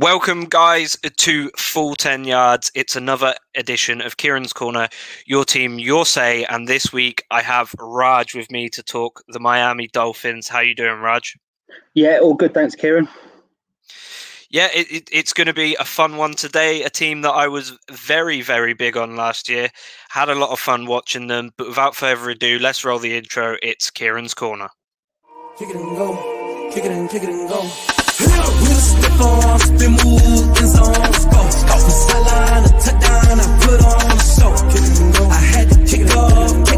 Welcome, guys, to Full 10 Yards. It's another edition of Kieran's Corner, your team, your say. And this week I have Raj with me to talk the Miami Dolphins. How you doing, Raj? Yeah, all good. Thanks, Kieran. Yeah, it, it, it's going to be a fun one today. A team that I was very, very big on last year. Had a lot of fun watching them. But without further ado, let's roll the intro. It's Kieran's Corner. Kick it and go. Kick it and kick it and go. Step on, spin move, in zone, go, go. Sideline to touchdown, I put on the show. I had to kick it off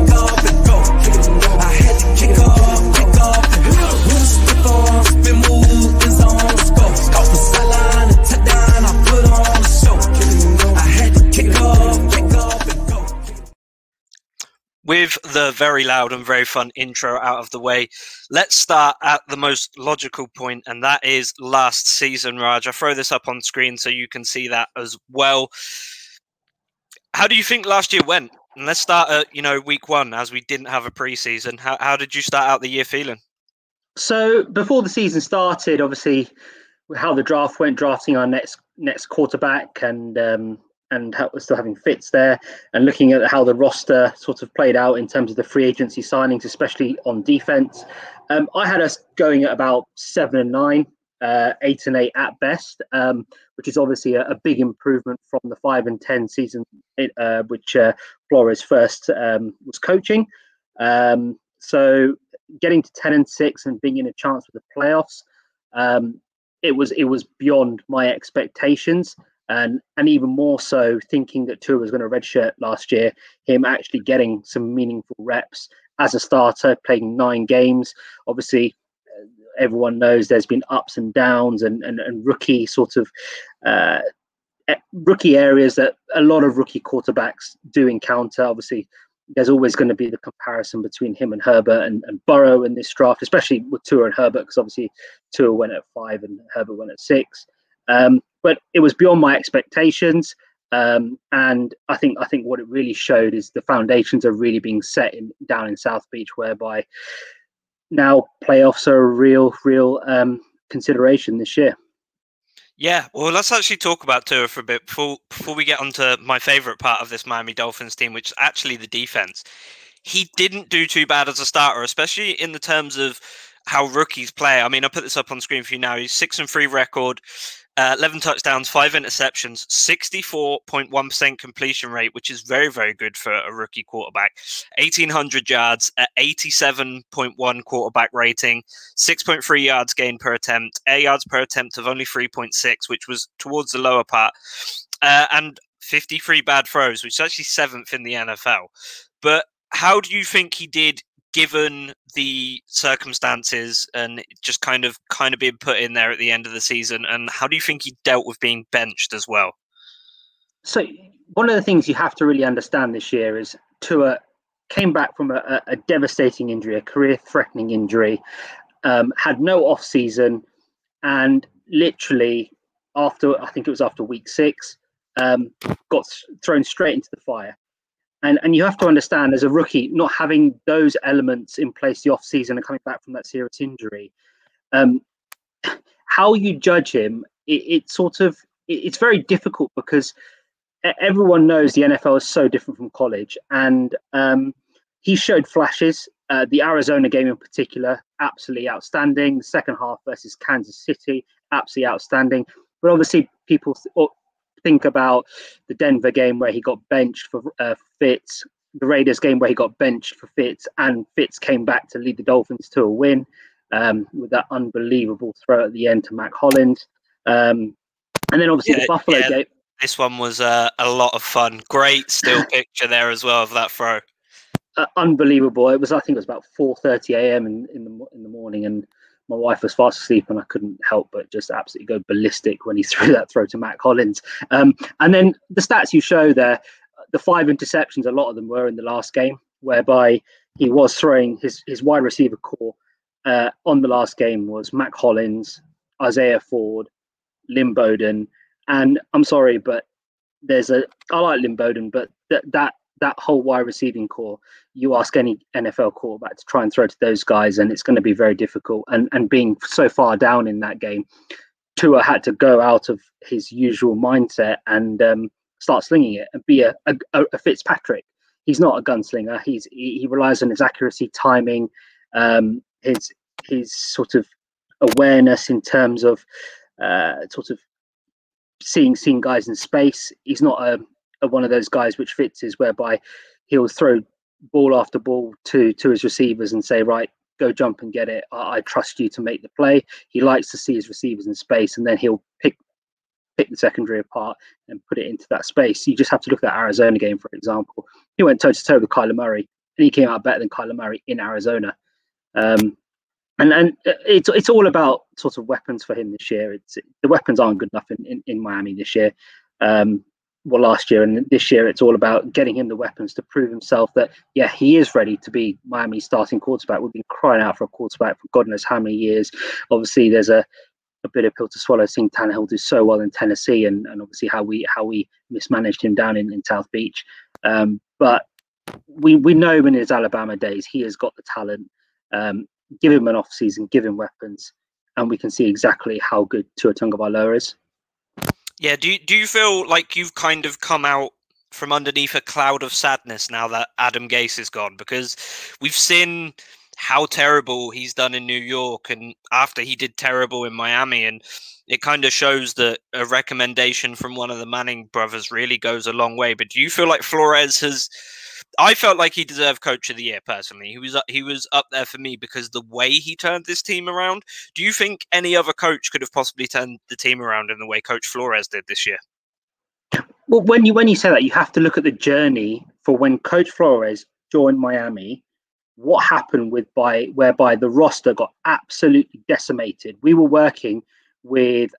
With the very loud and very fun intro out of the way, let's start at the most logical point, and that is last season, Raj. I throw this up on screen so you can see that as well. How do you think last year went? And let's start at you know week one, as we didn't have a preseason. How how did you start out the year feeling? So before the season started, obviously, how the draft went, drafting our next next quarterback, and um, and how, still having fits there, and looking at how the roster sort of played out in terms of the free agency signings, especially on defense. Um, I had us going at about seven and nine, uh, eight and eight at best, um, which is obviously a, a, big improvement from the five and ten season, uh, which uh, Flores first um, was coaching. Um, so getting to ten and six and being in a chance for the playoffs, um, it was it was beyond my expectations and and even more so thinking that Tua was going to redshirt last year, him actually getting some meaningful reps as a starter, playing nine games. Obviously, uh, everyone knows there's been ups and downs and and, and rookie sort of. Uh, rookie areas that a lot of rookie quarterbacks do encounter. Obviously, there's always going to be the comparison between him and Herbert and, and Burrow in this draft, especially with Tua and Herbert, because obviously Tua went at five and Herbert went at six. Um, but it was beyond my expectations. Um, and I think I think what it really showed is the foundations are really being set in, down in South Beach, whereby now playoffs are a real, real um, consideration this year. Yeah, well, let's actually talk about Tua for a bit before before we get onto my favorite part of this Miami Dolphins team, which is actually the defense. He didn't do too bad as a starter, especially in the terms of how rookies play. I mean, I'll put this up on screen for you now. He's six and three record. Uh, 11 touchdowns, five interceptions, 64.1% completion rate, which is very, very good for a rookie quarterback. 1,800 yards at 87.1 quarterback rating, 6.3 yards gained per attempt, air yards per attempt of only 3.6, which was towards the lower part, uh, and 53 bad throws, which is actually seventh in the NFL. But how do you think he did given the circumstances and just kind of kind of being put in there at the end of the season and how do you think he dealt with being benched as well? So one of the things you have to really understand this year is Tua came back from a, a devastating injury a career threatening injury um, had no off season and literally after i think it was after week six um, got thrown straight into the fire and and you have to understand as a rookie not having those elements in place the off season and coming back from that serious injury um, how you judge him it, it sort of it, it's very difficult because everyone knows the nfl is so different from college. And um, he showed flashes. Uh, the arizona game in particular absolutely outstanding. The second half versus kansas city absolutely outstanding. But obviously people think about the Denver game where he got benched for uh, Fitz, the Raiders game where he got benched for Fitz, and Fitz came back to lead the Dolphins to a win um, with that unbelievable throw at the end to Mack Hollins. Um, and then obviously yeah, the Buffalo yeah, game. This one was uh, a lot of fun. Great still picture there as well of that throw. Uh, unbelievable. It was I think it was about 4:30 a.m. in, in the in the morning, and my wife was fast asleep and I couldn't help but just absolutely go ballistic when he threw that throw to Mack Hollins. Um, and then the stats you show there, the five interceptions, a lot of them were in the last game, whereby he was throwing his, his wide receiver core uh, on the last game was Mack Hollins, Isaiah Ford, Lynn Bowden. And I'm sorry, but there's a I like Lynn Bowden, but that that that whole wide receiving core, you ask any NFL quarterback to try and throw to those guys, and it's going to be very difficult. And and being so far down in that game, Tua had to go out of his usual mindset and um, start slinging it and be a, a, a, Fitzpatrick. He's not a gunslinger. He's he, he relies on his accuracy, timing, um, his his sort of awareness in terms of uh, sort of seeing seeing guys in space. He's not a, one of those guys which Fitz is whereby he'll throw ball after ball to to his receivers and say, right, go jump and get it. I, I, trust you to make the play. He likes to see his receivers in space, and then he'll pick pick the secondary apart and put it into that space. You just have to look at that Arizona game, for example. He went toe to toe with Kyler Murray, and he came out better than Kyler Murray in Arizona. Um, and and it's it's all about sort of weapons for him this year. It's the weapons aren't good enough in, in, in Miami this year. Um, well last year and this year it's all about getting him the weapons to prove himself that yeah he is ready to be Miami's starting quarterback. We've been crying out for a quarterback for God knows how many years. Obviously there's a a bitter pill to swallow seeing Tannehill do so well in Tennessee and, and obviously how we how we mismanaged him down in, in South Beach. Um, but we we know in his Alabama days he has got the talent. Um, give him an off season, give him weapons, and we can see exactly how good Tua Tagovailoa is. Yeah, do you, do you feel like you've kind of come out from underneath a cloud of sadness now that Adam Gase is gone? Because we've seen how terrible he's done in New York and after he did terrible in Miami and it kind of shows that a recommendation from one of the Manning brothers really goes a long way. But do you feel like Flores has I felt like he deserved Coach of the Year personally. He was he was up there for me because the way he turned this team around. Do you think any other coach could have possibly turned the team around in the way Coach Flores did this year? Well, when you when you say that, you have to look at the journey for when Coach Flores joined Miami. What happened with by whereby the roster got absolutely decimated. We were working with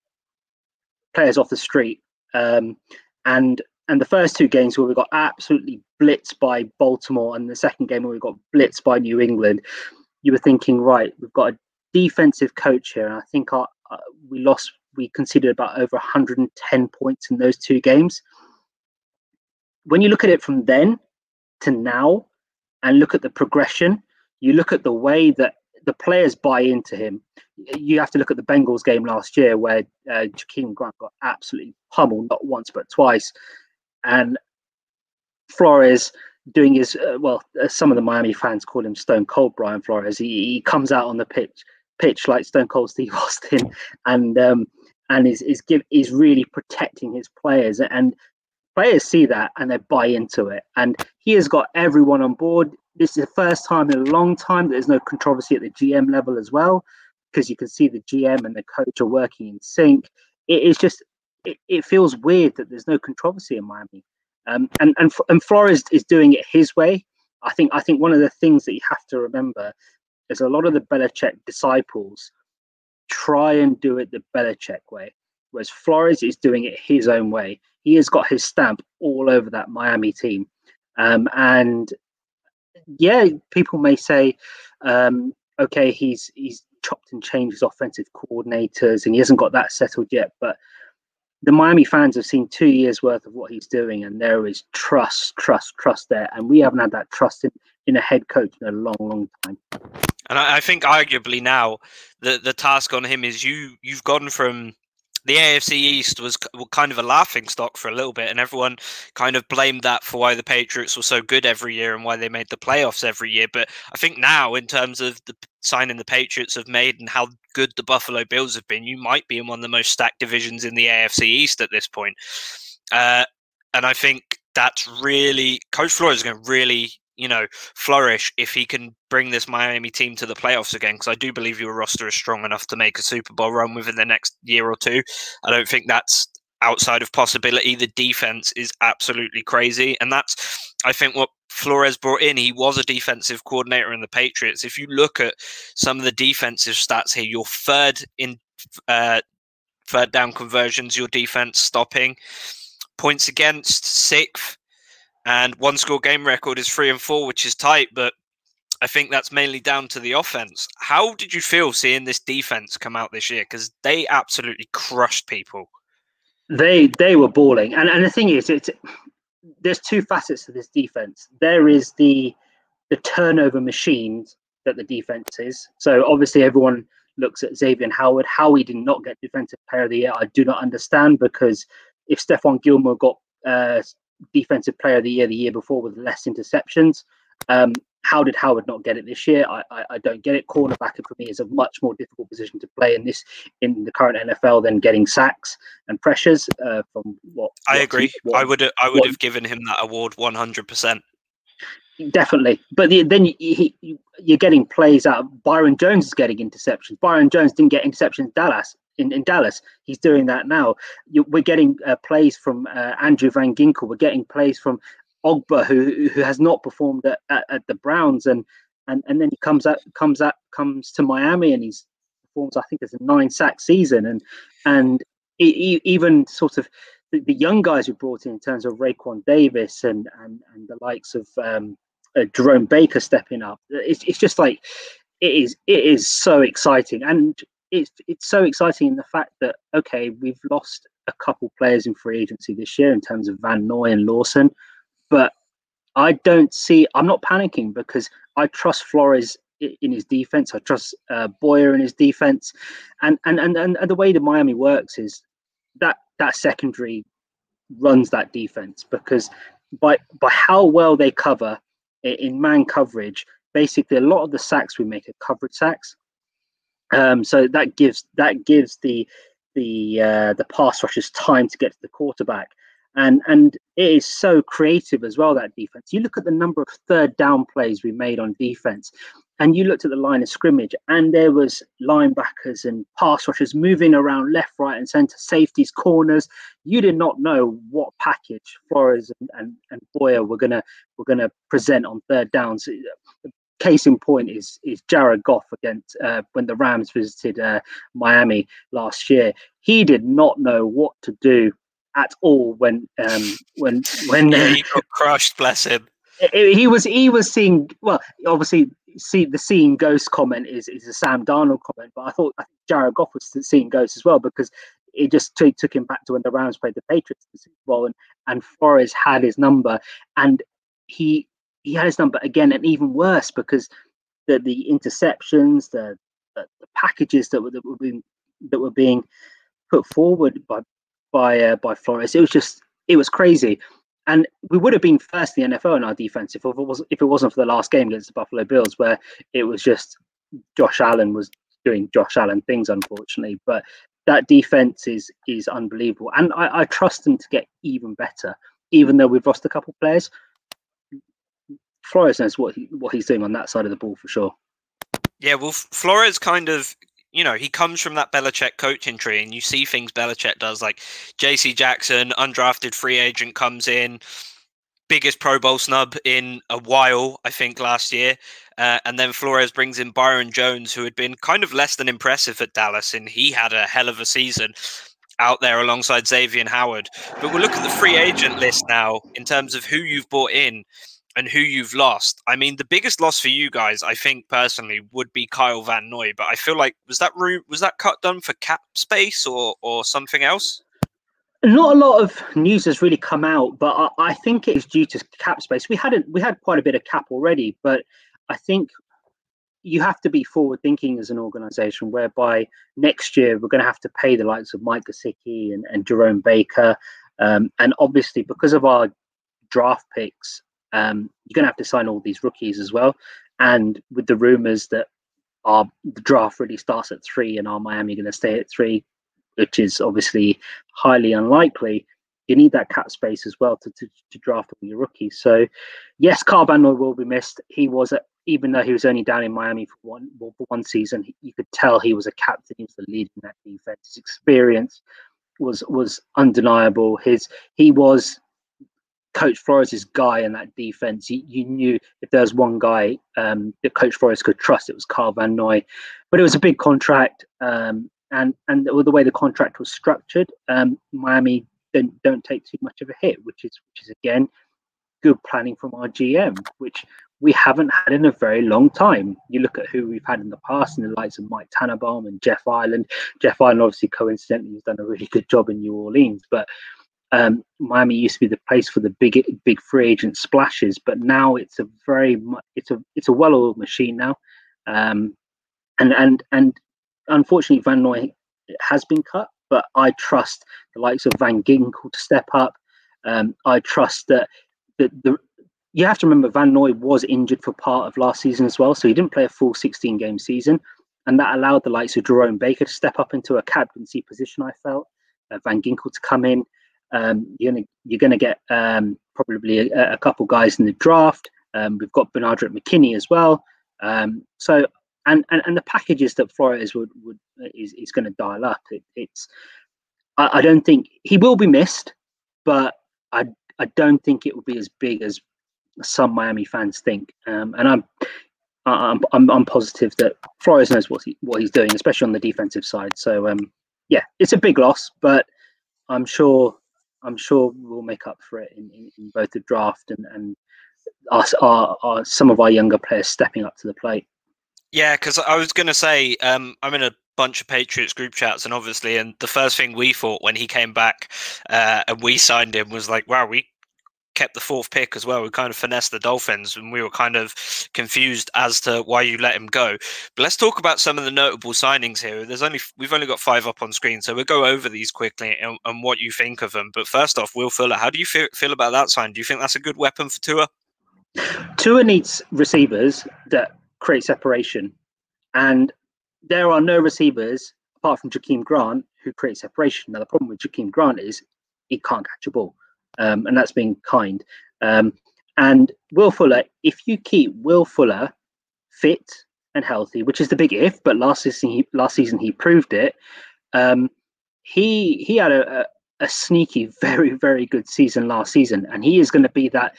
players off the street, um, and and the first two games where we got absolutely blitzed by Baltimore, and the second game where we got blitzed by New England, you were thinking, right, we've got a defensive coach here, and I think our, uh, we lost, we conceded about over 110 points in those two games. When you look at it from then to now, and look at the progression, you look at the way that the players buy into him. You have to look at the Bengals game last year where uh, Jakeem Grant got absolutely pummeled, not once but twice and Flores doing his uh, well. Uh, some of the Miami fans call him Stone Cold Brian Flores. He, he comes out on the pitch pitch like Stone Cold Steve Austin, and um, and is is give is really protecting his players, and players see that and they buy into it. And he has got everyone on board. This is the first time in a long time there's no controversy at the GM level as well, because you can see the GM and the coach are working in sync. It is just it, it feels weird that there's no controversy in Miami. Um, and, and and Flores is doing it his way. I think I think one of the things that you have to remember is a lot of the Belichick disciples try and do it the Belichick way, whereas Flores is doing it his own way. He has got his stamp all over that Miami team, um, and yeah, people may say, um, okay, he's he's chopped and changed his offensive coordinators and he hasn't got that settled yet, but the Miami fans have seen two years worth of what he's doing, and there is trust, trust, trust there, and we haven't had that trust in, in a head coach in a long, long time. And I, I think arguably now the the task on him is you you've gone from the AFC East was kind of a laughing stock for a little bit, and everyone kind of blamed that for why the Patriots were so good every year and why they made the playoffs every year. But I think now, in terms of the signing the Patriots have made and how good the Buffalo Bills have been, you might be in one of the most stacked divisions in the AFC East at this point. Uh, and I think that's really Coach Flores is going to really you know, flourish if he can bring this Miami team to the playoffs again. Because I do believe your roster is strong enough to make a Super Bowl run within the next year or two. I don't think that's outside of possibility. The defense is absolutely crazy. And that's, I think, what Flores brought in. He was a defensive coordinator in the Patriots. If you look at some of the defensive stats here, you're third in uh, third down conversions, your defense stopping, points against, sixth and one score game record is three and four, which is tight, but I think that's mainly down to the offense. How did you feel seeing this defense come out this year? Because they absolutely crushed people. They they were balling, and and the thing is, it's there's two facets to this defense. There is the the turnover machines that the defense is. So obviously, everyone looks at Xavier Howard. How he did not get Defensive Player of the Year, I do not understand because if Stephon Gilmore got uh, Defensive Player of the Year the year before with less interceptions, um, how did Howard not get it this year? I, I, I, don't get it. Cornerback for me is a much more difficult position to play in this in the current NFL than getting sacks and pressures. Uh, from what I agree, what, I would I would what, have given him that award one hundred percent. Definitely, but the, then you, you, you're getting plays out. Byron Jones is getting interceptions. Byron Jones didn't get interceptions in Dallas. In, in Dallas, he's doing that now. You, we're getting uh, plays from uh, Andrew Van Ginkel. We're getting plays from Ogbah, who who has not performed at, at, at, the Browns, and and and then he comes out comes out comes to Miami and he's performs. I think it's a nine sack season, and and he, even sort of the, the, young guys we brought in in terms of Raekwon Davis and and and the likes of um, uh, Jerome Baker stepping up. It's it's just like it is it is so exciting, and it's it's so exciting in the fact that okay, we've lost a couple players in free agency this year in terms of Van Noy and Lawson but I don't see. I'm not panicking because I trust Flores in his defense. I trust uh, Boyer in his defense, and, and and and the way the Miami works is that that secondary runs that defense because by by how well they cover in man coverage, basically a lot of the sacks we make are coverage sacks. Um, so that gives that gives the the uh, the pass rushers time to get to the quarterback and and it is so creative as well that defense. You look at the number of third down plays we made on defense and you looked at the line of scrimmage and there was linebackers and pass rushers moving around left right and center safeties corners. You did not know what package flores and, and, and boyer were gonna were gonna present on third downs. Case in point is is Jared Goff against uh, when the Rams visited uh, Miami last year. He did not know what to do at all when um, when when yeah, he got crushed. Bless him. He was he was seeing well, obviously. See the seeing ghost comment is, is a Sam Darnold comment, but I thought I Jared Goff was seeing ghosts as well because it just t- took him back to when the Rams played the Patriots in the Super Bowl and, and Flores had his number and he he had his number again and even worse because the the interceptions the the, the packages that were that were being that were being put forward by by uh, by Flores. It was just it was crazy, and we would have been first in the NFL in our defense if it was if it wasn't for the last game against the Buffalo Bills, where it was just Josh Allen was doing Josh Allen things, unfortunately. But that defense is is unbelievable, and I, I trust them to get even better, even though we've lost a couple players. Flores knows what he, what he's doing on that side of the ball for sure. Yeah, well, Flores kind of you know, he comes from that Belichick coaching tree, and you see things Belichick does, like J.C. Jackson, undrafted free agent, comes in, biggest Pro Bowl snub in a while, I think, last year. Uh, and then Flores brings in Byron Jones, who had been kind of less than impressive at Dallas, and he had a hell of a season out there alongside Xavier Howard. But we'll look at the free agent list now in terms of who you've brought in and who you've lost. I mean, the biggest loss for you guys, I think personally, would be Kyle Van Noy. But I feel like was that room was that cut done for cap space or or something else? Not a lot of news has really come out, but I, I think it is due to cap space. We had a, we had quite a bit of cap already, but I think you have to be forward thinking as an organization whereby next year we're going to have to pay the likes of Mike Gesicki and, and Jerome Baker. Um, and obviously, because of our draft picks um, you're going to have to sign all these rookies as well. And with the rumors that our the draft really starts at three and our Miami going to stay at three, which is obviously highly unlikely, you need that cap space as well to, to, to draft all your rookies. So, yes, Carl will be missed. He was, even though he was only down in Miami for one for one season, you could tell he was a captain. He was the lead in that defense. His experience was was undeniable. His he was Coach Flores' guy in that defense. You, you knew if there was one guy um, that Coach Flores could trust, it was Carl Van Noy. But it was a big contract, um, and and the way the contract was structured, um, Miami don't don't take too much of a hit, which is which is again good planning from our GM, which we haven't had in a very long time. You look at who we've had in the past, and the likes of Mike Tannenbaum and Jeff Ireland. Jeff Ireland obviously coincidentally has done a really good job in New Orleans, but um, Miami used to be the place for the big big free agent splashes, but now it's a very it's a it's a well-oiled machine now, um, and and and unfortunately, Van Noy has been cut, but I trust the likes of Van Ginkel to step up. Um, I trust that the, the you have to remember Van Noy was injured for part of last season as well, so he didn't play a full 16 game season, and that allowed the likes of Jerome Baker to step up into a captaincy position. I felt uh, Van Ginkel to come in. Um, you're gonna you're gonna get um, probably a, a, couple guys in the draft. Um, we've got Benardrick McKinney as well. Um, so and, and and the packages that Flores would would is, is going to dial up. It, it's I, I, don't think he will be missed, but I I don't think it will be as big as some Miami fans think. Um, and I'm, I'm I'm I'm positive that Flores knows what he what he's doing, especially on the defensive side. So um, yeah, it's a big loss, but I'm sure I'm sure we'll make up for it in, in, in both the draft and and us our, our some of our younger players stepping up to the plate. Yeah, because I was going to say, um, I'm in a bunch of Patriots group chats, and obviously, and the first thing we thought when he came back uh, and we signed him was like, wow, we kept the fourth pick as well. We kind of finessed the Dolphins, and we were kind of confused as to why you let him go. But let's talk about some of the notable signings here. There's only we've only got five up on screen, so we'll go over these quickly and, and what you think of them. But first off, Will Fuller, how do you feel, feel about that sign? Do you think that's a good weapon for Tua? Tua needs receivers that create separation. And there are no receivers apart from Jakeem Grant who create separation. Now, the problem with Jakeem Grant is he can't catch a ball, um, and that's being kind. Um, and Will Fuller, if you keep Will Fuller fit and healthy, which is the big if, but last season he, last season he proved it. Um, he he had a, a, a sneaky, very very good season last season, and he is going to be that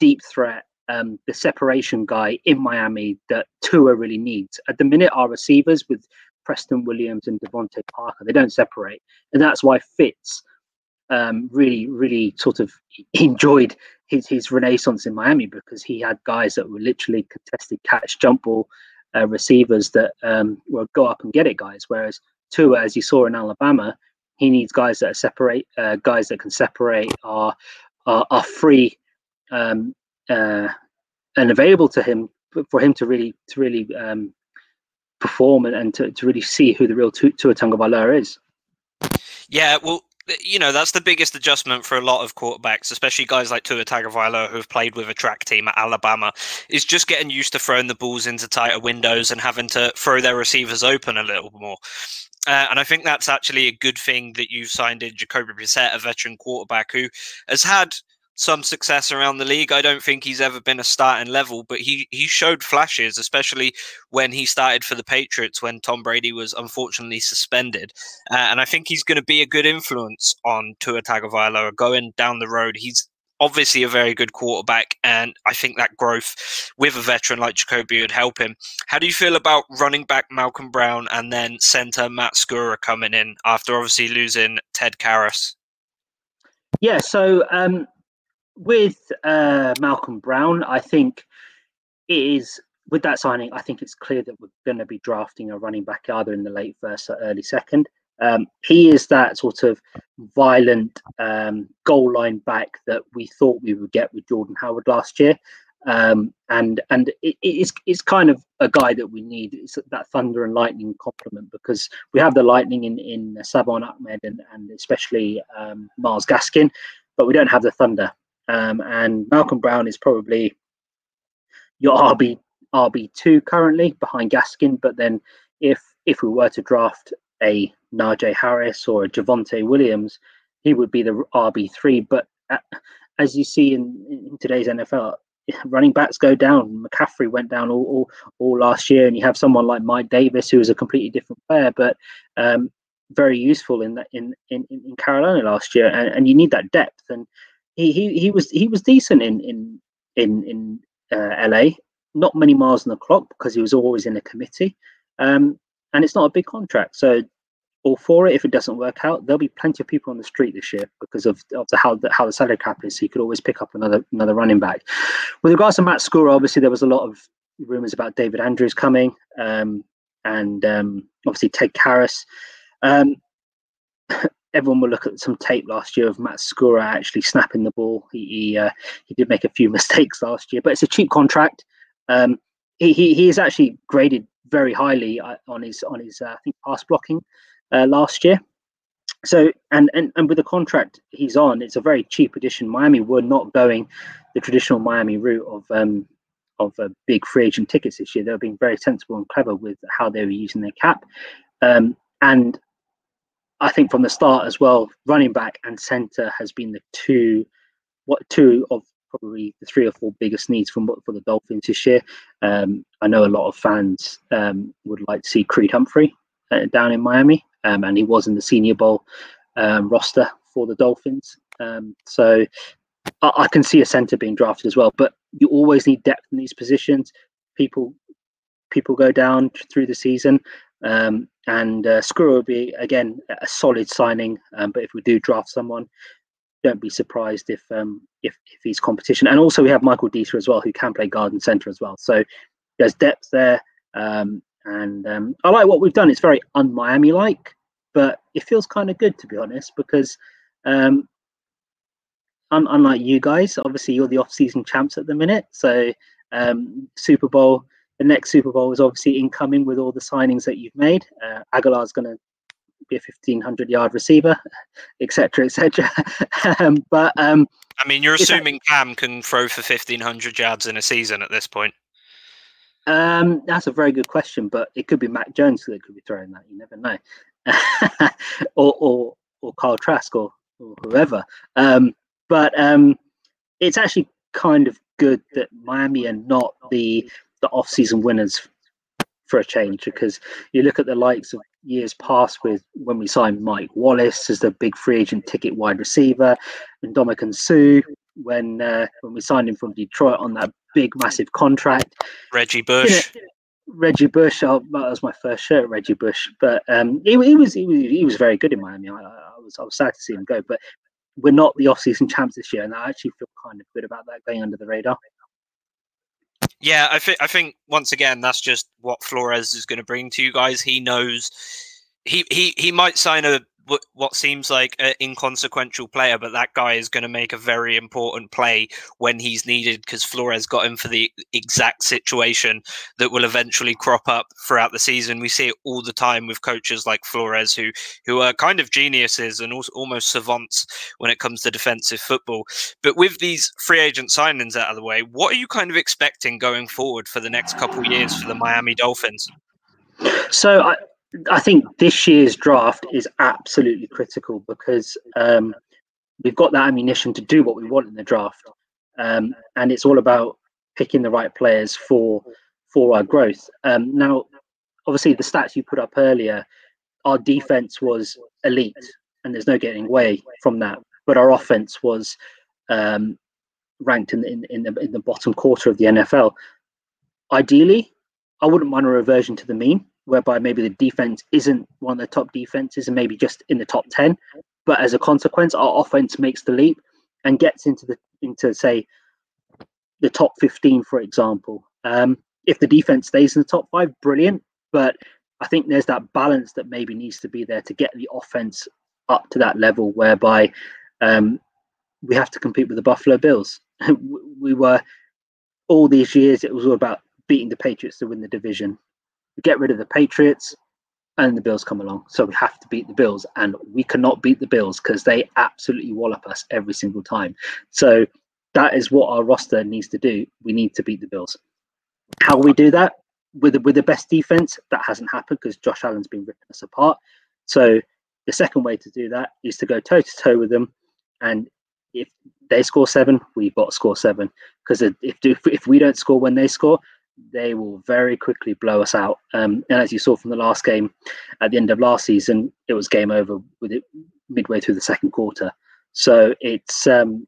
deep threat um, the separation guy in Miami that Tua really needs. At the minute, our receivers with Preston Williams and DeVante Parker, they don't separate. And that's why Fitz um, really, really sort of enjoyed his, his renaissance in Miami because he had guys that were literally contested catch, jump ball uh, receivers that um, will go up and get it guys. Whereas Tua, as you saw in Alabama, he needs guys that are separate, uh, guys that can separate, are, are, are free um, uh, and available to him for him to really to really um, perform and, and to, to really see who the real Tua Tagovailoa is. Yeah, well, you know that's the biggest adjustment for a lot of quarterbacks, especially guys like Tua Tagovailoa who have played with a track team at Alabama, is just getting used to throwing the balls into tighter windows and having to throw their receivers open a little more. Uh, and I think that's actually a good thing that you've signed in Jacoby Brissett, a veteran quarterback who has had some success around the league. I don't think he's ever been a starting level, but he he showed flashes, especially when he started for the Patriots when Tom Brady was unfortunately suspended. Uh, and I think he's going to be a good influence on Tua Tagovailoa going down the road. He's obviously a very good quarterback, and I think that growth with a veteran like Jacoby would help him. How do you feel about running back Malcolm Brown and then center Matt Skura coming in after obviously losing Ted Karras? Yeah, so um, with uh, Malcolm Brown, I think it is with that signing. I think it's clear that we're going to be drafting a running back either in the late first or early second. Um, he is that sort of violent um, goal line back that we thought we would get with Jordan Howard last year. Um, and and it, it's it's kind of a guy that we need. It's that thunder and lightning complement because we have the lightning in in Salvon Ahmed and and especially um, Myles Gaskin, but we don't have the thunder. Um, and Malcolm Brown is probably your RB RB two currently behind Gaskin. But then if if we were to draft a Najee Harris or a Javonte Williams, he would be the RB three. But uh, as you see in, in today's NFL, running backs go down. McCaffrey went down all, all, all last year, and you have someone like Mike Davis who is a completely different player, but um, very useful in that in, in in Carolina last year. And, and you need that depth. And he he he was he was decent in in in in uh, LA. Not many miles on the clock because he was always in a committee, um, and it's not a big contract. So all for it. If it doesn't work out, there'll be plenty of people on the street this year because of, of the, how the how the salary cap is. You could always pick up another another running back. With regards to Matt Skura, obviously there was a lot of rumors about David Andrews coming, um, and um, obviously Ted Karras. Everyone will look at some tape last year of Matt Skura actually snapping the ball. He he, uh, he did make a few mistakes last year, but it's a cheap contract. Um, he, he he is actually graded very highly uh, on his on his uh, I think pass blocking uh, last year. So and, and and with the contract he's on, it's a very cheap addition. Miami were not going the traditional Miami route of um, of uh, big free agent tickets this year. They were being very sensible and clever with how they were using their cap, um, and I think from the start as well, running back and centre has been the two what two of probably the three or four biggest needs from for the Dolphins this year. Um, I know a lot of fans um, would like to see Creed Humphrey uh, down in Miami, um, and he was in the Senior Bowl um, roster for the Dolphins. Um, so I, I, can see a centre being drafted as well, but you always need depth in these positions. People people go down through the season. Um, and uh, Skura will be again a solid signing. but if we do draft someone, don't be surprised if um, if if he's competition. And also we have Michael Deiter as well, who can play guard and center as well. So there's depth there, um, and um, I like what we've done. It's very un-Miami like, but it feels kind of good to be honest because. Um, un- unlike you guys, obviously you're the off-season champs at the minute. So um, Super Bowl, the next Super Bowl is obviously incoming with all the signings that you've made. Uh, Agholor's going to be a 1500 yard receiver, etc., etc. um, but um, I mean, you're assuming Cam can throw for 1500 yards in a season at this point. Um, that's a very good question, but it could be Mac Jones that could be throwing that. You never know, or or or Kyle Trask or, or whoever. Um, but um, it's actually kind of good that Miami are not the the off season winners for a change because you look at the likes of years past with when we signed Mike Wallace as the big free agent ticket wide receiver, and Ndamukong Suh when uh, when we signed him from Detroit on that big massive contract. Reggie Bush. You know, Reggie Bush, oh, that was my first shirt, Reggie Bush. But um, he, he, was he was he was very good in Miami. I, I, was I was sad to see him go, but we're not the off-season champs this year, and I actually feel kind of good about that going under the radar. Yeah, I think I think once again that's just what Flores is going to bring to you guys. He knows he he he might sign a what seems like an inconsequential player, but that guy is going to make a very important play when he's needed because Flores got him for the exact situation that will eventually crop up throughout the season. We see it all the time with coaches like Flores, who who are kind of geniuses and also almost savants when it comes to defensive football. But with these free agent signings out of the way, what are you kind of expecting going forward for the next couple of years for the Miami Dolphins? So I, I think this year's draft is absolutely critical because um, we've got that ammunition to do what we want in the draft, um, and it's all about picking the right players for for our growth. Um, now, obviously, the stats you put up earlier, our defense was elite, and there's no getting away from that. But our offense was um, ranked in in, in the in the bottom quarter of the NFL. Ideally, I wouldn't mind a reversion to the mean whereby maybe the defense isn't one of the top defenses and maybe just in the top 10 but as a consequence our offense makes the leap and gets into the into say the top 15 for example. Um, if the defense stays in the top five brilliant but i think there's that balance that maybe needs to be there to get the offense up to that level whereby um, we have to compete with the buffalo bills. We were all these years it was all about beating the patriots to win the division get rid of the Patriots, and the Bills come along. So we have to beat the Bills, and we cannot beat the Bills because they absolutely wallop us every single time. So that is what our roster needs to do. We need to beat the Bills. How we do that with the, with the best defense? That hasn't happened because Josh Allen's been ripping us apart. So the second way to do that is to go toe to toe with them, and if they score seven, we've got to score seven. Because if if we don't score when they score, they will very quickly blow us out. Um, and as you saw from the last game at the end of last season, it was game over with it midway through the second quarter. So it's um,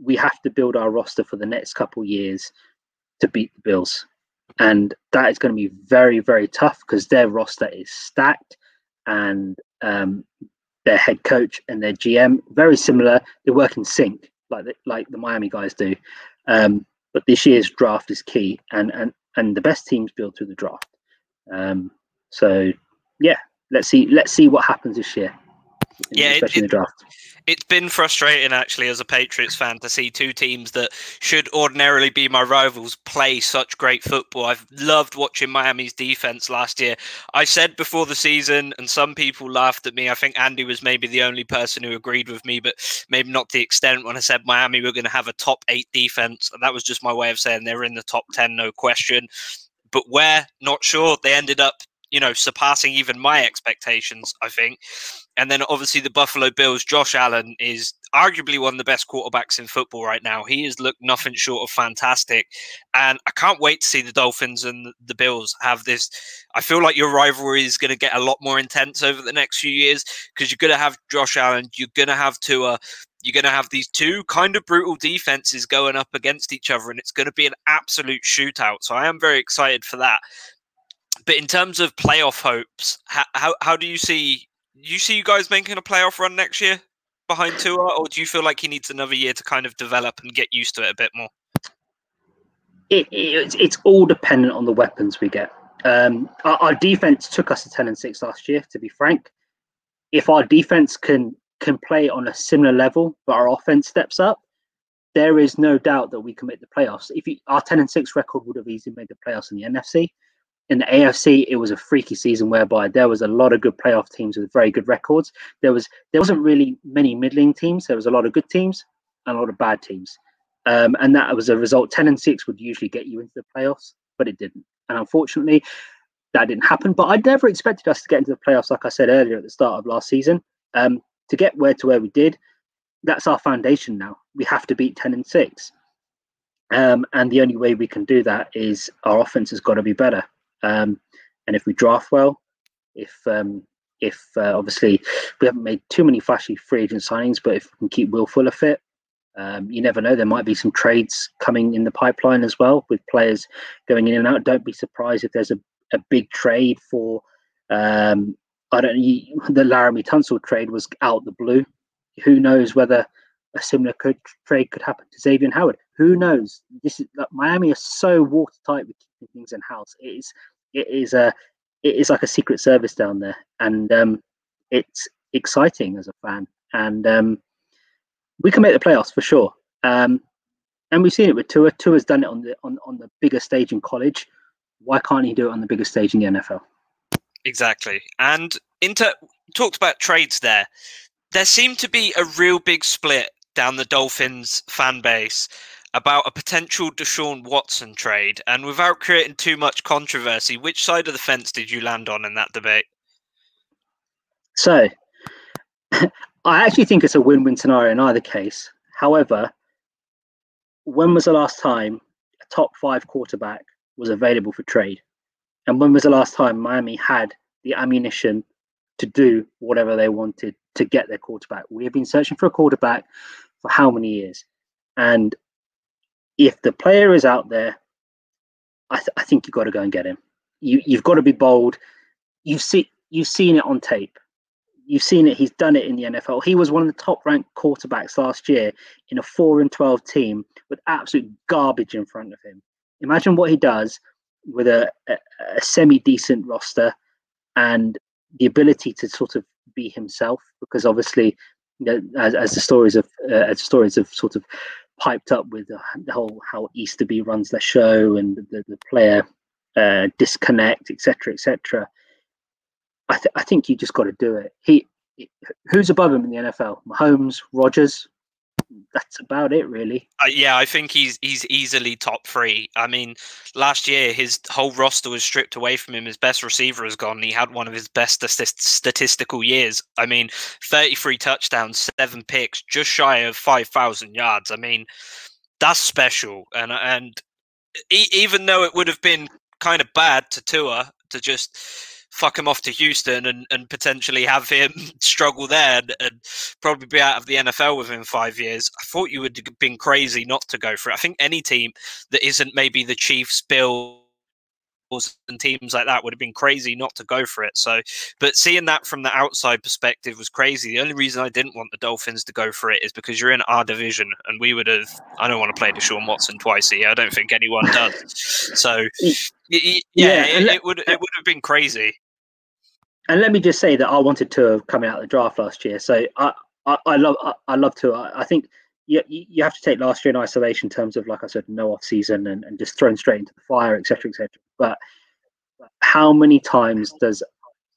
we have to build our roster for the next couple years to beat the Bills, and that is going to be very very tough because their roster is stacked, and um, their head coach and their GM very similar. They work in sync like the, like the Miami guys do. Um, but this year's draft is key, and and and the best teams build through the draft. Um, so yeah, let's see let's see what happens this year. Yeah, especially it, in the draft. it's been frustrating actually as a Patriots fan to see two teams that should ordinarily be my rivals play such great football. I've loved watching Miami's defense last year. I said before the season, and some people laughed at me. I think Andy was maybe the only person who agreed with me, but maybe not the extent when I said Miami were going to have a top eight defense. And that was just my way of saying they're in the top 10, no question. But where, not sure. They ended up you know, surpassing even my expectations, I think. And then obviously the Buffalo Bills, Josh Allen is arguably one of the best quarterbacks in football right now. He has looked nothing short of fantastic. And I can't wait to see the Dolphins and the Bills have this. I feel like your rivalry is going to get a lot more intense over the next few years because you're going to have Josh Allen, you're going to have Tua, you're going to have these two kind of brutal defenses going up against each other, and it's going to be an absolute shootout. So I am very excited for that. But in terms of playoff hopes, how, how, how do you see you see you guys making a playoff run next year behind Tua, or do you feel like he needs another year to kind of develop and get used to it a bit more? It, it, it's all dependent on the weapons we get. Um, our, our, defense took us to ten and six last year. To be frank, if our defense can can play on a similar level, but our offense steps up, there is no doubt that we can make the playoffs. If you, our ten and six record would have easily made the playoffs in the NFC, in the AFC, it was a freaky season whereby there was a lot of good playoff teams with very good records. There was there wasn't really many middling teams. There was a lot of good teams and a lot of bad teams, um, and that was a result. Ten and six would usually get you into the playoffs, but it didn't. And unfortunately, that didn't happen. But I never expected us to get into the playoffs, like I said earlier at the start of last season. Um, to get where to where we did, that's our foundation now. We have to beat ten and six. Um, and the only way we can do that is our offense has got to be better. Um, and if we draft well, if um, if uh, obviously we haven't made too many flashy free agent signings, but if we can keep Will Fuller fit, um, you never know. There might be some trades coming in the pipeline as well with players going in and out. Don't be surprised if there's a, a big trade for. Um, I don't. The Laremy Tunsil trade was out the blue. Who knows whether a similar could, trade could happen to Xavier Howard? Who knows? This is like, Miami is so watertight with keeping things in house. It is it is a it is like a secret service down there, and um, it's exciting as a fan. And um, we can make the playoffs for sure. Um, and we've seen it with Tua. Tua's done it on the on, on the bigger stage in college. Why can't he do it on the bigger stage in the NFL? Exactly. And into talked about trades there. There seemed to be a real big split down the Dolphins fan base about a potential Deshaun Watson trade. And without creating too much controversy, which side of the fence did you land on in that debate? So, I actually think it's a win win scenario in either case. However, when was the last time a top five quarterback was available for trade? And when was the last time Miami had the ammunition to do whatever they wanted to get their quarterback? We have been searching for a quarterback for how many years? And if the player is out there, I, th- I think you've got to go and get him. You you've got to be bold. You've seen you've seen it on tape. You've seen it. He's done it in the NFL. He was one of the top ranked quarterbacks last year in a four and twelve team with absolute garbage in front of him. Imagine what he does with a, a, a semi decent roster and the ability to sort of be himself. Because obviously, you know, as, as the stories of uh, as stories of sort of piped up with the, whole how Easterby runs their show and the, the player uh, disconnect, etc., etc. I, th- I think you just got to do it. He, who's above him in the NFL? Mahomes, Rodgers. That's about it, really. Uh, yeah, I think he's he's easily top three. I mean, last year his whole roster was stripped away from him. His best receiver has gone. He had one of his best statistical years. I mean, thirty-three touchdowns, seven picks, just shy of five thousand yards. I mean, that's special. And and even though it would have been kind of bad to Tua to just fuck him off to Houston and, and potentially have him struggle there and, and, probably be out of the NFL within five years. I thought you would have been crazy not to go for it. I think any team that isn't maybe the Chiefs, Bills, and teams like that would have been crazy not to go for it. So, but seeing that from the outside perspective was crazy. The only reason I didn't want the Dolphins to go for it is because you're in our division, and we would have. I don't want to play Deshaun Watson twice a year. I don't think anyone does. So, yeah, yeah it, it, would it would have been crazy and let me just say that I wanted to have come out of the draft last year. So I, I, I love I, I, love to. I, think you, you have to take last year in isolation in terms of like I said, no off season and, and just thrown straight into the fire, etc. etc. But how many times does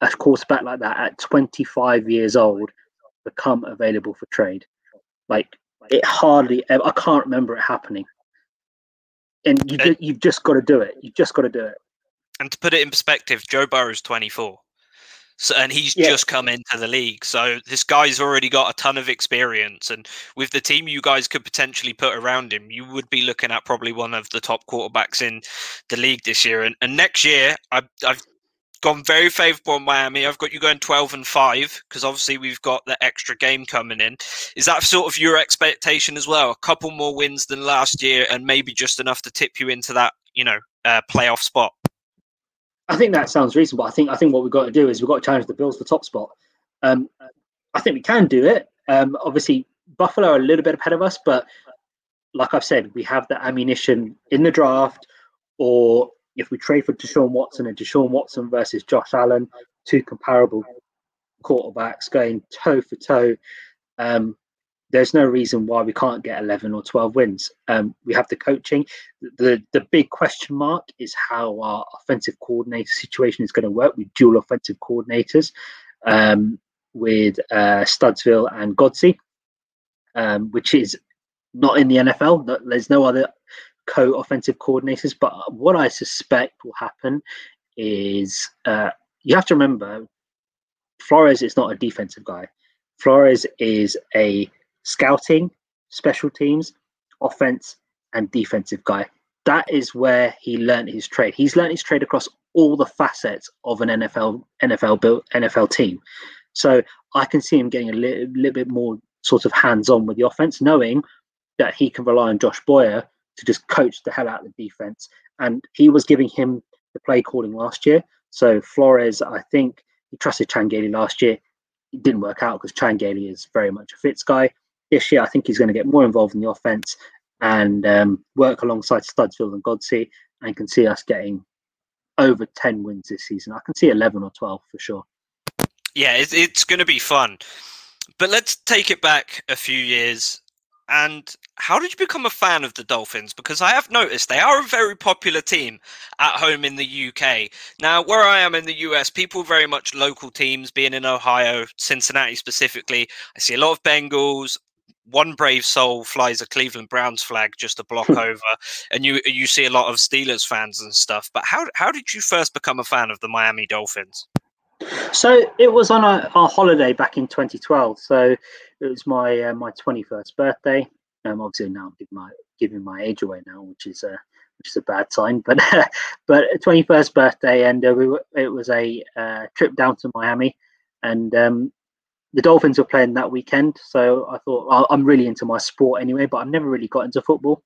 a quarterback like that at 25 years old become available for trade? Like it hardly I can't remember it happening. And you, you've just got to do it. You've just got to do it. And to put it in perspective, Joe Burrow's 24. So, and he's yeah. just come into the league. So this guy's already got a ton of experience. And with the team you guys could potentially put around him, you would be looking at probably one of the top quarterbacks in the league this year. And, and next year, I've, I've gone very favourable on Miami. I've got you going 12 and 5 because obviously we've got the extra game coming in. Is that sort of your expectation as well? A couple more wins than last year and maybe just enough to tip you into that, you know, uh, playoff spot? I think that sounds reasonable. I think I think what we've got to do is we've got to challenge the Bills for top spot. Um, I think we can do it. Um, obviously, Buffalo are a little bit ahead of us, but like I've said, we have the ammunition in the draft, or if we trade for Deshaun Watson and Deshaun Watson versus Josh Allen, two comparable quarterbacks going toe for toe. Um, there's no reason why we can't get 11 or 12 wins. Um, we have the coaching. The the big question mark is how our offensive coordinator situation is going to work with dual offensive coordinators um, with uh, Studesville and Godsey, um, which is not in the NFL. There's no other co-offensive coordinators. But what I suspect will happen is uh, you have to remember Flores is not a defensive guy. Flores is a scouting, special teams, offense, and defensive guy. That is where he learned his trade. He's learned his trade across all the facets of an NFL NFL built NFL team. So I can see him getting a little, little bit more sort of hands on with the offense, knowing that he can rely on Josh Boyer to just coach the hell out of the defense. And he was giving him the play calling last year. So Flores, I think he trusted Chan Gailey last year. It didn't work out because Chan Gailey is very much a Fitz guy this year, I think he's going to get more involved in the offense and um, work alongside Studesville and Godsey, and can see us getting over 10 wins this season. I can see 11 or 12 for sure. Yeah, it's, it's going to be fun. But let's take it back a few years. And how did you become a fan of the Dolphins? Because I have noticed they are a very popular team at home in the UK. Now, where I am in the US, people very much local teams, being in Ohio, Cincinnati specifically. I see a lot of Bengals, one brave soul flies a Cleveland Browns flag just a block over, and you you see a lot of Steelers fans and stuff. But how how did you first become a fan of the Miami Dolphins? So it was on a, a holiday back in 2012. So it was my uh, my 21st birthday. Um, obviously now I'm giving my giving my age away now, which is a which is a bad sign. But but 21st birthday, and uh, we were, it was a uh, trip down to Miami, and um, the Dolphins were playing that weekend, so I thought I'm really into my sport anyway, but I've never really got into football.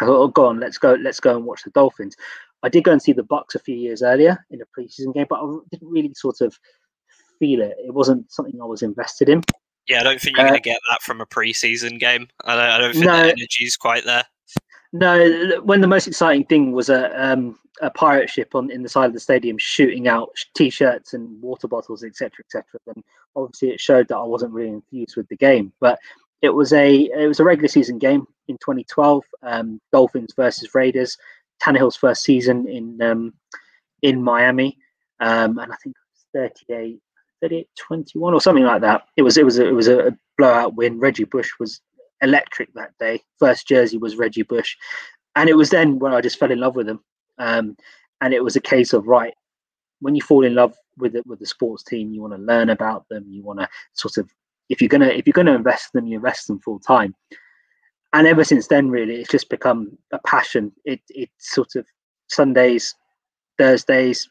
I thought, oh, go on, let's go, let's go and watch the Dolphins. I did go and see the Bucks a few years earlier in a preseason game, but I didn't really sort of feel it. It wasn't something I was invested in. Yeah, I don't think you're uh, going to get that from a preseason game. I don't, I don't think no, the energy's quite there. No, when the most exciting thing was a um, a pirate ship on in the side of the stadium shooting out t-shirts and water bottles, etc., etc. Then obviously it showed that I wasn't really infused with the game. But it was a it was a regular season game in 2012. Um, Dolphins versus Raiders. Tannehill's first season in um, in Miami, um, and I think it was 38, 38 21 or something like that. It was it was a, it was a blowout win. Reggie Bush was electric that day. First jersey was Reggie Bush, and it was then when I just fell in love with him. Um, and it was a case of right when you fall in love with it with the sports team, you want to learn about them. You want to sort of if you're gonna if you're gonna invest them, you invest them full time. And ever since then, really, it's just become a passion. It it's sort of Sundays, Thursdays,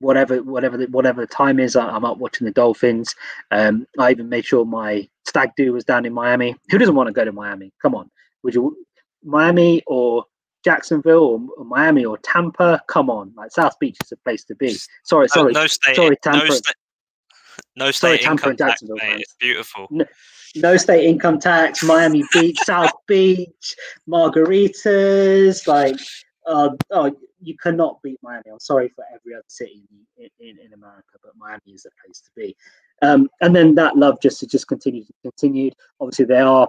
whatever whatever the, whatever the time is i'm up watching the dolphins. Um, i even made sure my stag do was down in miami. Who doesn't want to go to miami? Come on. Would you miami or jacksonville or, or miami or tampa? Come on. Like south beach is a place to be. Sorry sorry no, no state, sorry tampa. no, sta- no state sorry, tampa and jacksonville tax, it's beautiful. No, no state income tax. Miami beach south beach margaritas like uh, oh, you cannot beat Miami. I'm sorry for every other city in, in, in America, but Miami is the place to be. Um, and then that love just just continued continued. Obviously, they are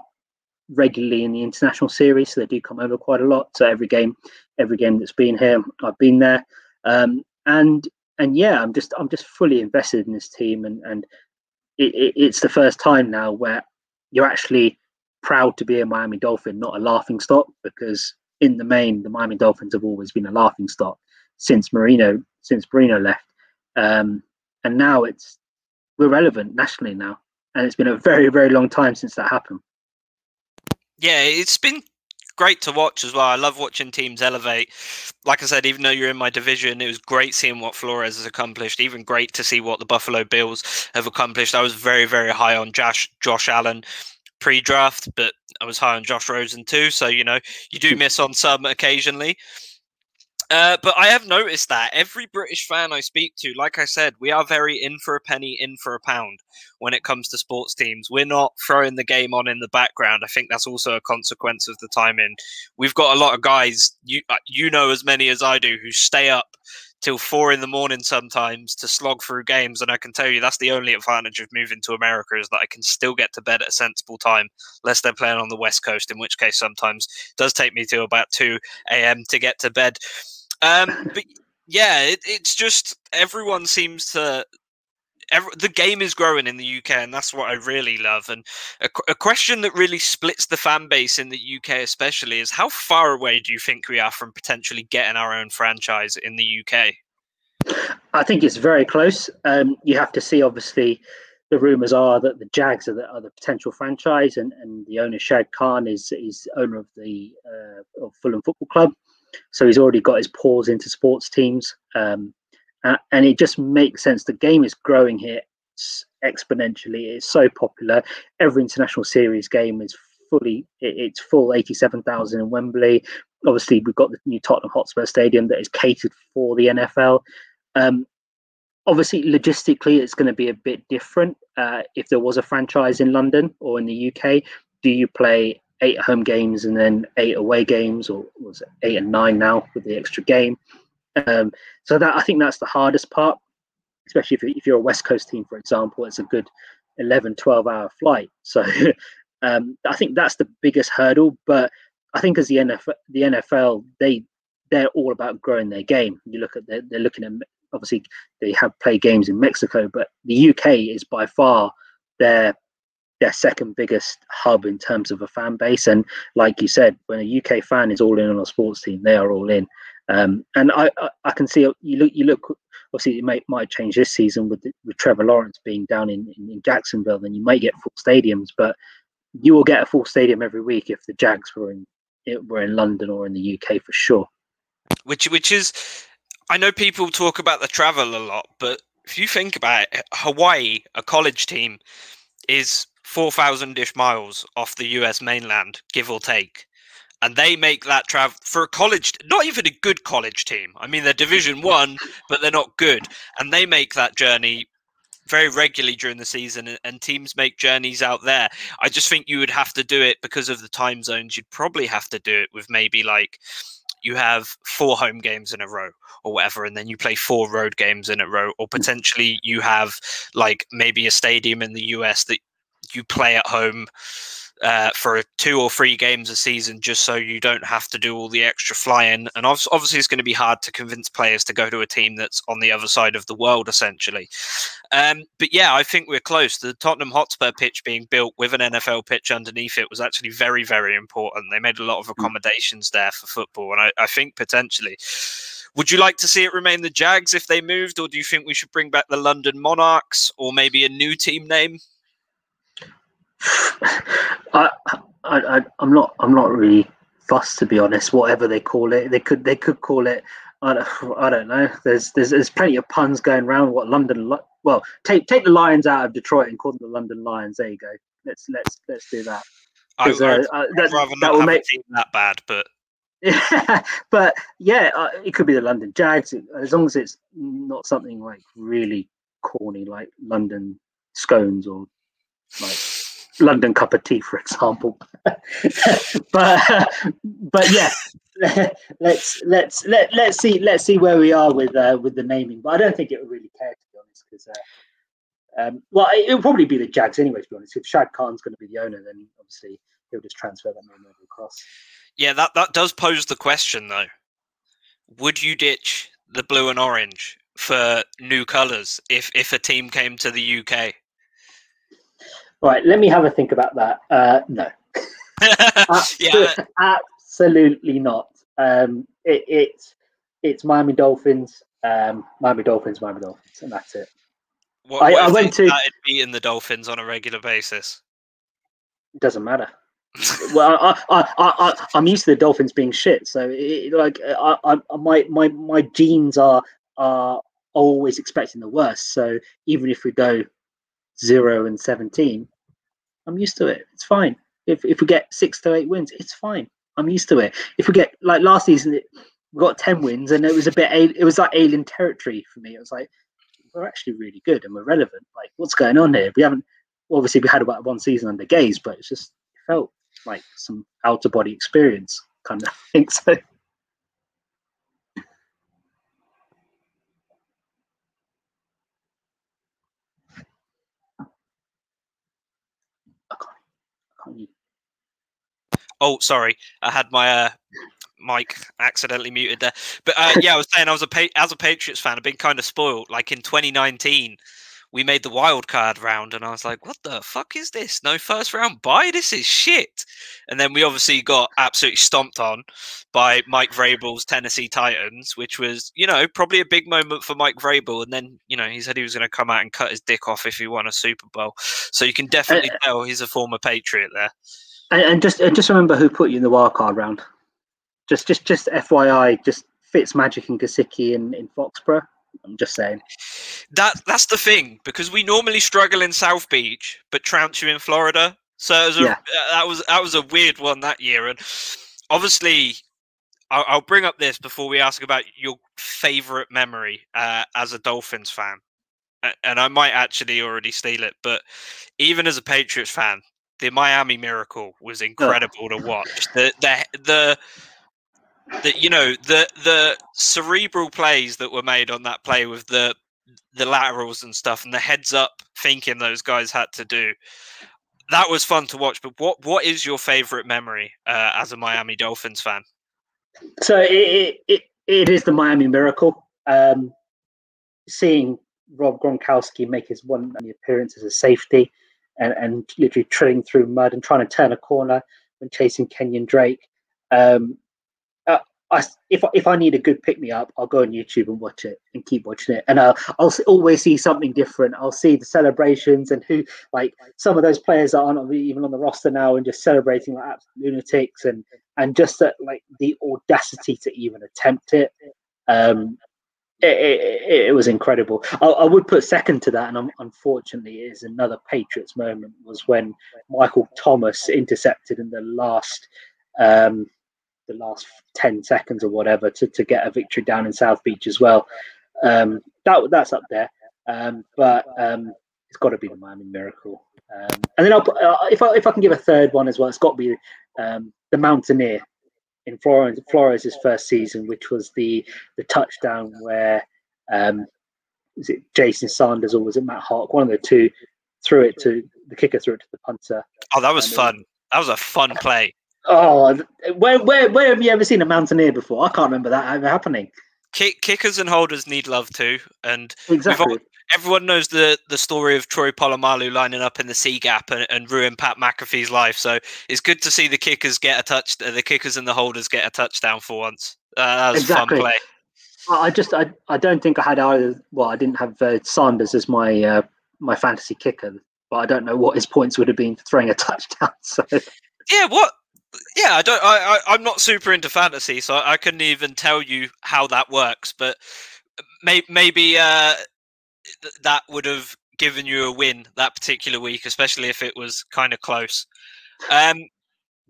regularly in the international series, so they do come over quite a lot. So every game, every game that's been here, I've been there. Um, and and yeah, I'm just I'm just fully invested in this team, and and it, it, it's the first time now where you're actually proud to be a Miami Dolphin, not a laughing stock, because in the main, the Miami Dolphins have always been a laughing stock since Marino since Marino left, um, and now it's we're relevant nationally now, and it's been a very very long time since that happened. Yeah, it's been great to watch as well. I love watching teams elevate. Like I said, even though you're in my division, it was great seeing what Flores has accomplished. Even great to see what the Buffalo Bills have accomplished. I was very, very high on Josh Josh Allen pre-draft, but I was high on Josh Rosen too. So you know, you do miss on some occasionally. Uh, but I have noticed that every British fan I speak to, like I said, we are very in for a penny, in for a pound when it comes to sports teams. We're not throwing the game on in the background. I think that's also a consequence of the timing. We've got a lot of guys, you uh, you know as many as I do, who stay up till four in the morning sometimes to slog through games. And I can tell you that's the only advantage of moving to America is that I can still get to bed at a sensible time, unless they're playing on the West Coast, in which case sometimes does take me to about 2 a.m. to get to bed. Um, but yeah, it, it's just everyone seems to. The game is growing in the UK, and that's what I really love. And a, a question that really splits the fan base in the UK, especially, is how far away do you think we are from potentially getting our own franchise in the UK? I think it's very close. Um, you have to see, obviously, the rumours are that the Jags are the, are the potential franchise, and, and the owner Shad Khan is is owner of the uh, of Fulham Football Club. So he's already got his paws into sports teams. Um, and it just makes sense. The game is growing here exponentially. It's so popular. Every international series game is fully, it's full 87,000 in Wembley. Obviously, we've got the new Tottenham Hotspur Stadium that is catered for the NFL. Um, obviously, logistically, it's going to be a bit different. Uh, if there was a franchise in London or in the UK, do you play eight home games and then eight away games, or was it eight and nine now with the extra game? Um, so that I think that's the hardest part, especially if, if you're a West Coast team, for example. It's a good 11, 12 hour flight. So um, I think that's the biggest hurdle. But I think as the NFL, the NFL, they they're all about growing their game. You look at they're, they're looking at obviously they have played games in Mexico, but the UK is by far their their second biggest hub in terms of a fan base. And like you said, when a UK fan is all in on a sports team, they are all in. Um, and I, I, I, can see you look you look obviously it might might change this season with with Trevor Lawrence being down in, in, in Jacksonville, then you might get full stadiums, but you will get a full stadium every week if the Jags were in were in London or in the UK for sure. Which which is I know people talk about the travel a lot, but if you think about it, Hawaii, a college team, is 4,000 ish miles off the US mainland, give or take. And they make that travel for a college, not even a good college team. I mean, they're Division One, but they're not good. And they make that journey very regularly during the season, and teams make journeys out there. I just think you would have to do it because of the time zones. You'd probably have to do it with maybe like you have four home games in a row or whatever, and then you play four road games in a row, or potentially you have like maybe a stadium in the US that you play at home uh, for two or three games a season just so you don't have to do all the extra flying. And obviously, it's going to be hard to convince players to go to a team that's on the other side of the world, essentially. Um, but yeah, I think we're close. The Tottenham Hotspur pitch being built with an NFL pitch underneath it was actually very, very important. They made a lot of hmm. accommodations there for football. And I, I think potentially. Would you like to see it remain the Jags if they moved, or do you think we should bring back the London Monarchs or maybe a new team name? I, I, I'm not, I'm not really fussed to be honest. Whatever they call it, they could, they could call it. I don't, I don't know. There's, there's, there's plenty of puns going around. What London? Well, take, take the Lions out of Detroit and call them the London Lions. There you go. Let's, let's, let's do that. I, would uh, uh, that, rather not have make, a that bad, but yeah, but yeah, uh, it could be the London Jags as long as it's not something like really corny like London scones or like London cup of tea, for example. but but yeah, let's let's let let's see let's see where we are with uh, with the naming. But I don't think it would really care to be honest, because uh, um, well, it, will probably be the Jags anyway. To be honest, if Shad Khan's going to be the owner, then obviously he'll just transfer that name over across. Yeah, that that does pose the question though. Would you ditch the blue and orange for new colours if if a team came to the UK? Right, let me have a think about that. Uh, no. yeah. Absolutely not. Um, it, it's it's Miami Dolphins, um, Miami Dolphins, Miami Dolphins, and that's it. What, I, what I went to beating the Dolphins on a regular basis. It doesn't matter. well, I, I, I, I, am used to the Dolphins being shit, so it, like I, I, my, my, my genes are are always expecting the worst. So even if we go zero and seventeen, I'm used to it. It's fine. If if we get six to eight wins, it's fine. I'm used to it. If we get like last season, we got ten wins, and it was a bit. It was like alien territory for me. It was like we're actually really good and we're relevant. Like what's going on here? We haven't. Obviously, we had about one season under Gase, but it's just it felt like some outer body experience kind of thing. So. Oh, sorry, I had my uh, mic accidentally muted there. But uh, yeah, I was saying I was a pa- as a Patriots fan, I've been kind of spoiled. Like in 2019, we made the wild card round, and I was like, "What the fuck is this? No first round bye. This is shit." And then we obviously got absolutely stomped on by Mike Vrabel's Tennessee Titans, which was, you know, probably a big moment for Mike Vrabel. And then, you know, he said he was going to come out and cut his dick off if he won a Super Bowl. So you can definitely uh, tell he's a former Patriot there. And, and just just remember who put you in the wild card round. Just just just FYI, just Fitz Magic and Gesicki in, in Foxborough. I'm just saying. That that's the thing because we normally struggle in South Beach, but trounce you in Florida. So a, yeah. That was that was a weird one that year, and obviously, I'll, I'll bring up this before we ask about your favorite memory uh, as a Dolphins fan, and I might actually already steal it, but even as a Patriots fan, the Miami Miracle was incredible to watch. The the the the you know the the cerebral plays that were made on that play with the the laterals and stuff and the heads up thinking those guys had to do. That was fun to watch. But what what is your favorite memory uh, as a Miami Dolphins fan? So it it, it is the Miami Miracle. Um, seeing Rob Gronkowski make his one appearance as a safety and, and literally trilling through mud and trying to turn a corner when chasing Kenyon Drake. Um, uh, I, if if I need a good pick me up, I'll go on YouTube and watch it and keep watching it, and uh, I'll always see something different. I'll see the celebrations and who like some of those players that aren't even on the roster now and just celebrating like absolute lunatics and and just that like the audacity to even attempt it. Um, it, it, it, was incredible. I, I, would put second to that, and unfortunately, is another Patriots moment was when Michael Thomas intercepted in the last, um, the last ten seconds or whatever to, to get a victory down in South Beach as well. Um, that that's up there, um, but um, it's got to be the Miami Miracle. Um, and then I'll put, uh, if I if I can give a third one as well, it's got to be the Mountaineer in Flores Flores' first season, which was the the touchdown where um, was it Jason Sanders or was it Matt Haack? One of the two threw it to the kicker, threw it to the punter. Oh, that was fun. that was a fun play. Oh, where where where have you ever seen a mountaineer before? I can't remember that ever happening. Kick, kickers and holders need love too, and exactly everyone knows the the story of Troy Polamalu lining up in the C gap and, and ruin Pat McAfee's life. So it's good to see the kickers get a touch, the kickers and the holders get a touchdown for once. Uh, that was exactly. fun play. I just I, I don't think I had either. Well, I didn't have uh, Sanders as my uh, my fantasy kicker, but I don't know what his points would have been for throwing a touchdown. So yeah, what? Yeah, I don't. I, I I'm not super into fantasy, so I couldn't even tell you how that works. But may, maybe uh, that would have given you a win that particular week, especially if it was kind of close. Um,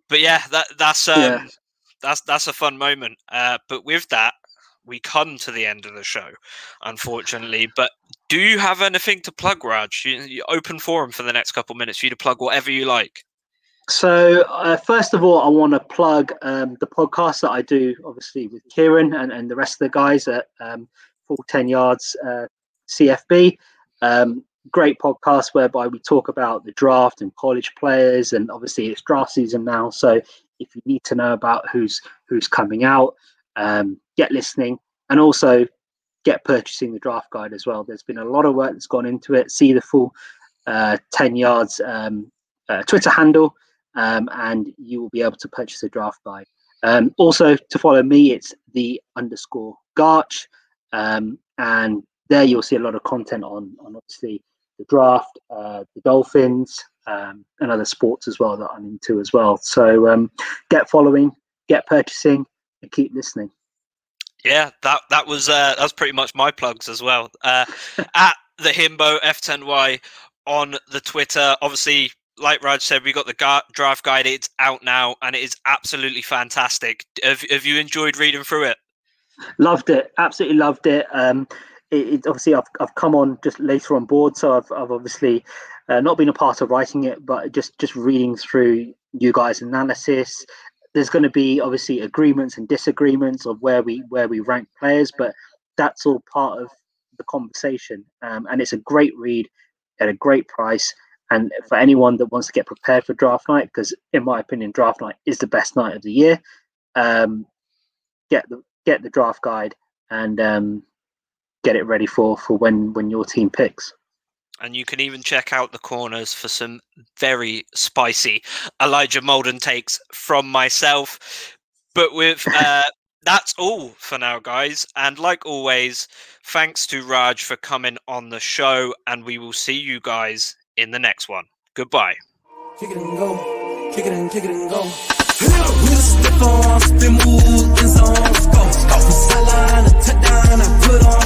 but yeah, that that's um, yeah. that's that's a fun moment. Uh, but with that, we come to the end of the show, unfortunately. But do you have anything to plug, Raj? You, you open forum for the next couple minutes for you to plug whatever you like. So, uh, first of all, I want to plug um, the podcast that I do, obviously, with Kieran and, and the rest of the guys at um, Full 10 Yards uh, CFB. Um, great podcast whereby we talk about the draft and college players, and obviously, it's draft season now. So, if you need to know about who's who's coming out, um, get listening and also get purchasing the draft guide as well. There's been a lot of work that's gone into it. See the full uh, 10 yards um, uh, Twitter handle um, and you will be able to purchase a draft guide. Um, also, to follow me, it's the underscore Garch, um, and there you'll see a lot of content on on obviously the draft, uh, the Dolphins, um, and other sports as well that I'm into as well. So um, get following, get purchasing, and keep listening. Yeah, that that was uh, that was pretty much my plugs as well. Uh, at the Himbo F10Y on the Twitter. Obviously, like Raj said, we got the ga- draft guide. It's out now, and it is absolutely fantastic. Have, have you enjoyed reading through it? Loved it. Absolutely loved it. Um, it, it obviously I've I've come on just later on board, so I've I've obviously uh, not been a part of writing it, but just just reading through you guys' analysis. There's going to be obviously agreements and disagreements of where we where we rank players, but that's all part of the conversation. Um, and it's a great read at a great price. And for anyone that wants to get prepared for draft night, because in my opinion, draft night is the best night of the year, um, get the get the draft guide and um, get it ready for for when when your team picks. And you can even check out the corners for some very spicy Elijah Molden takes from myself. But with uh, that's all for now, guys. And like always, thanks to Raj for coming on the show, and we will see you guys in the next one. Goodbye. Kick it and go. Kick it and kick it and go. Step on, spin move, in zone, go, go. Sideline, touchdown, I put on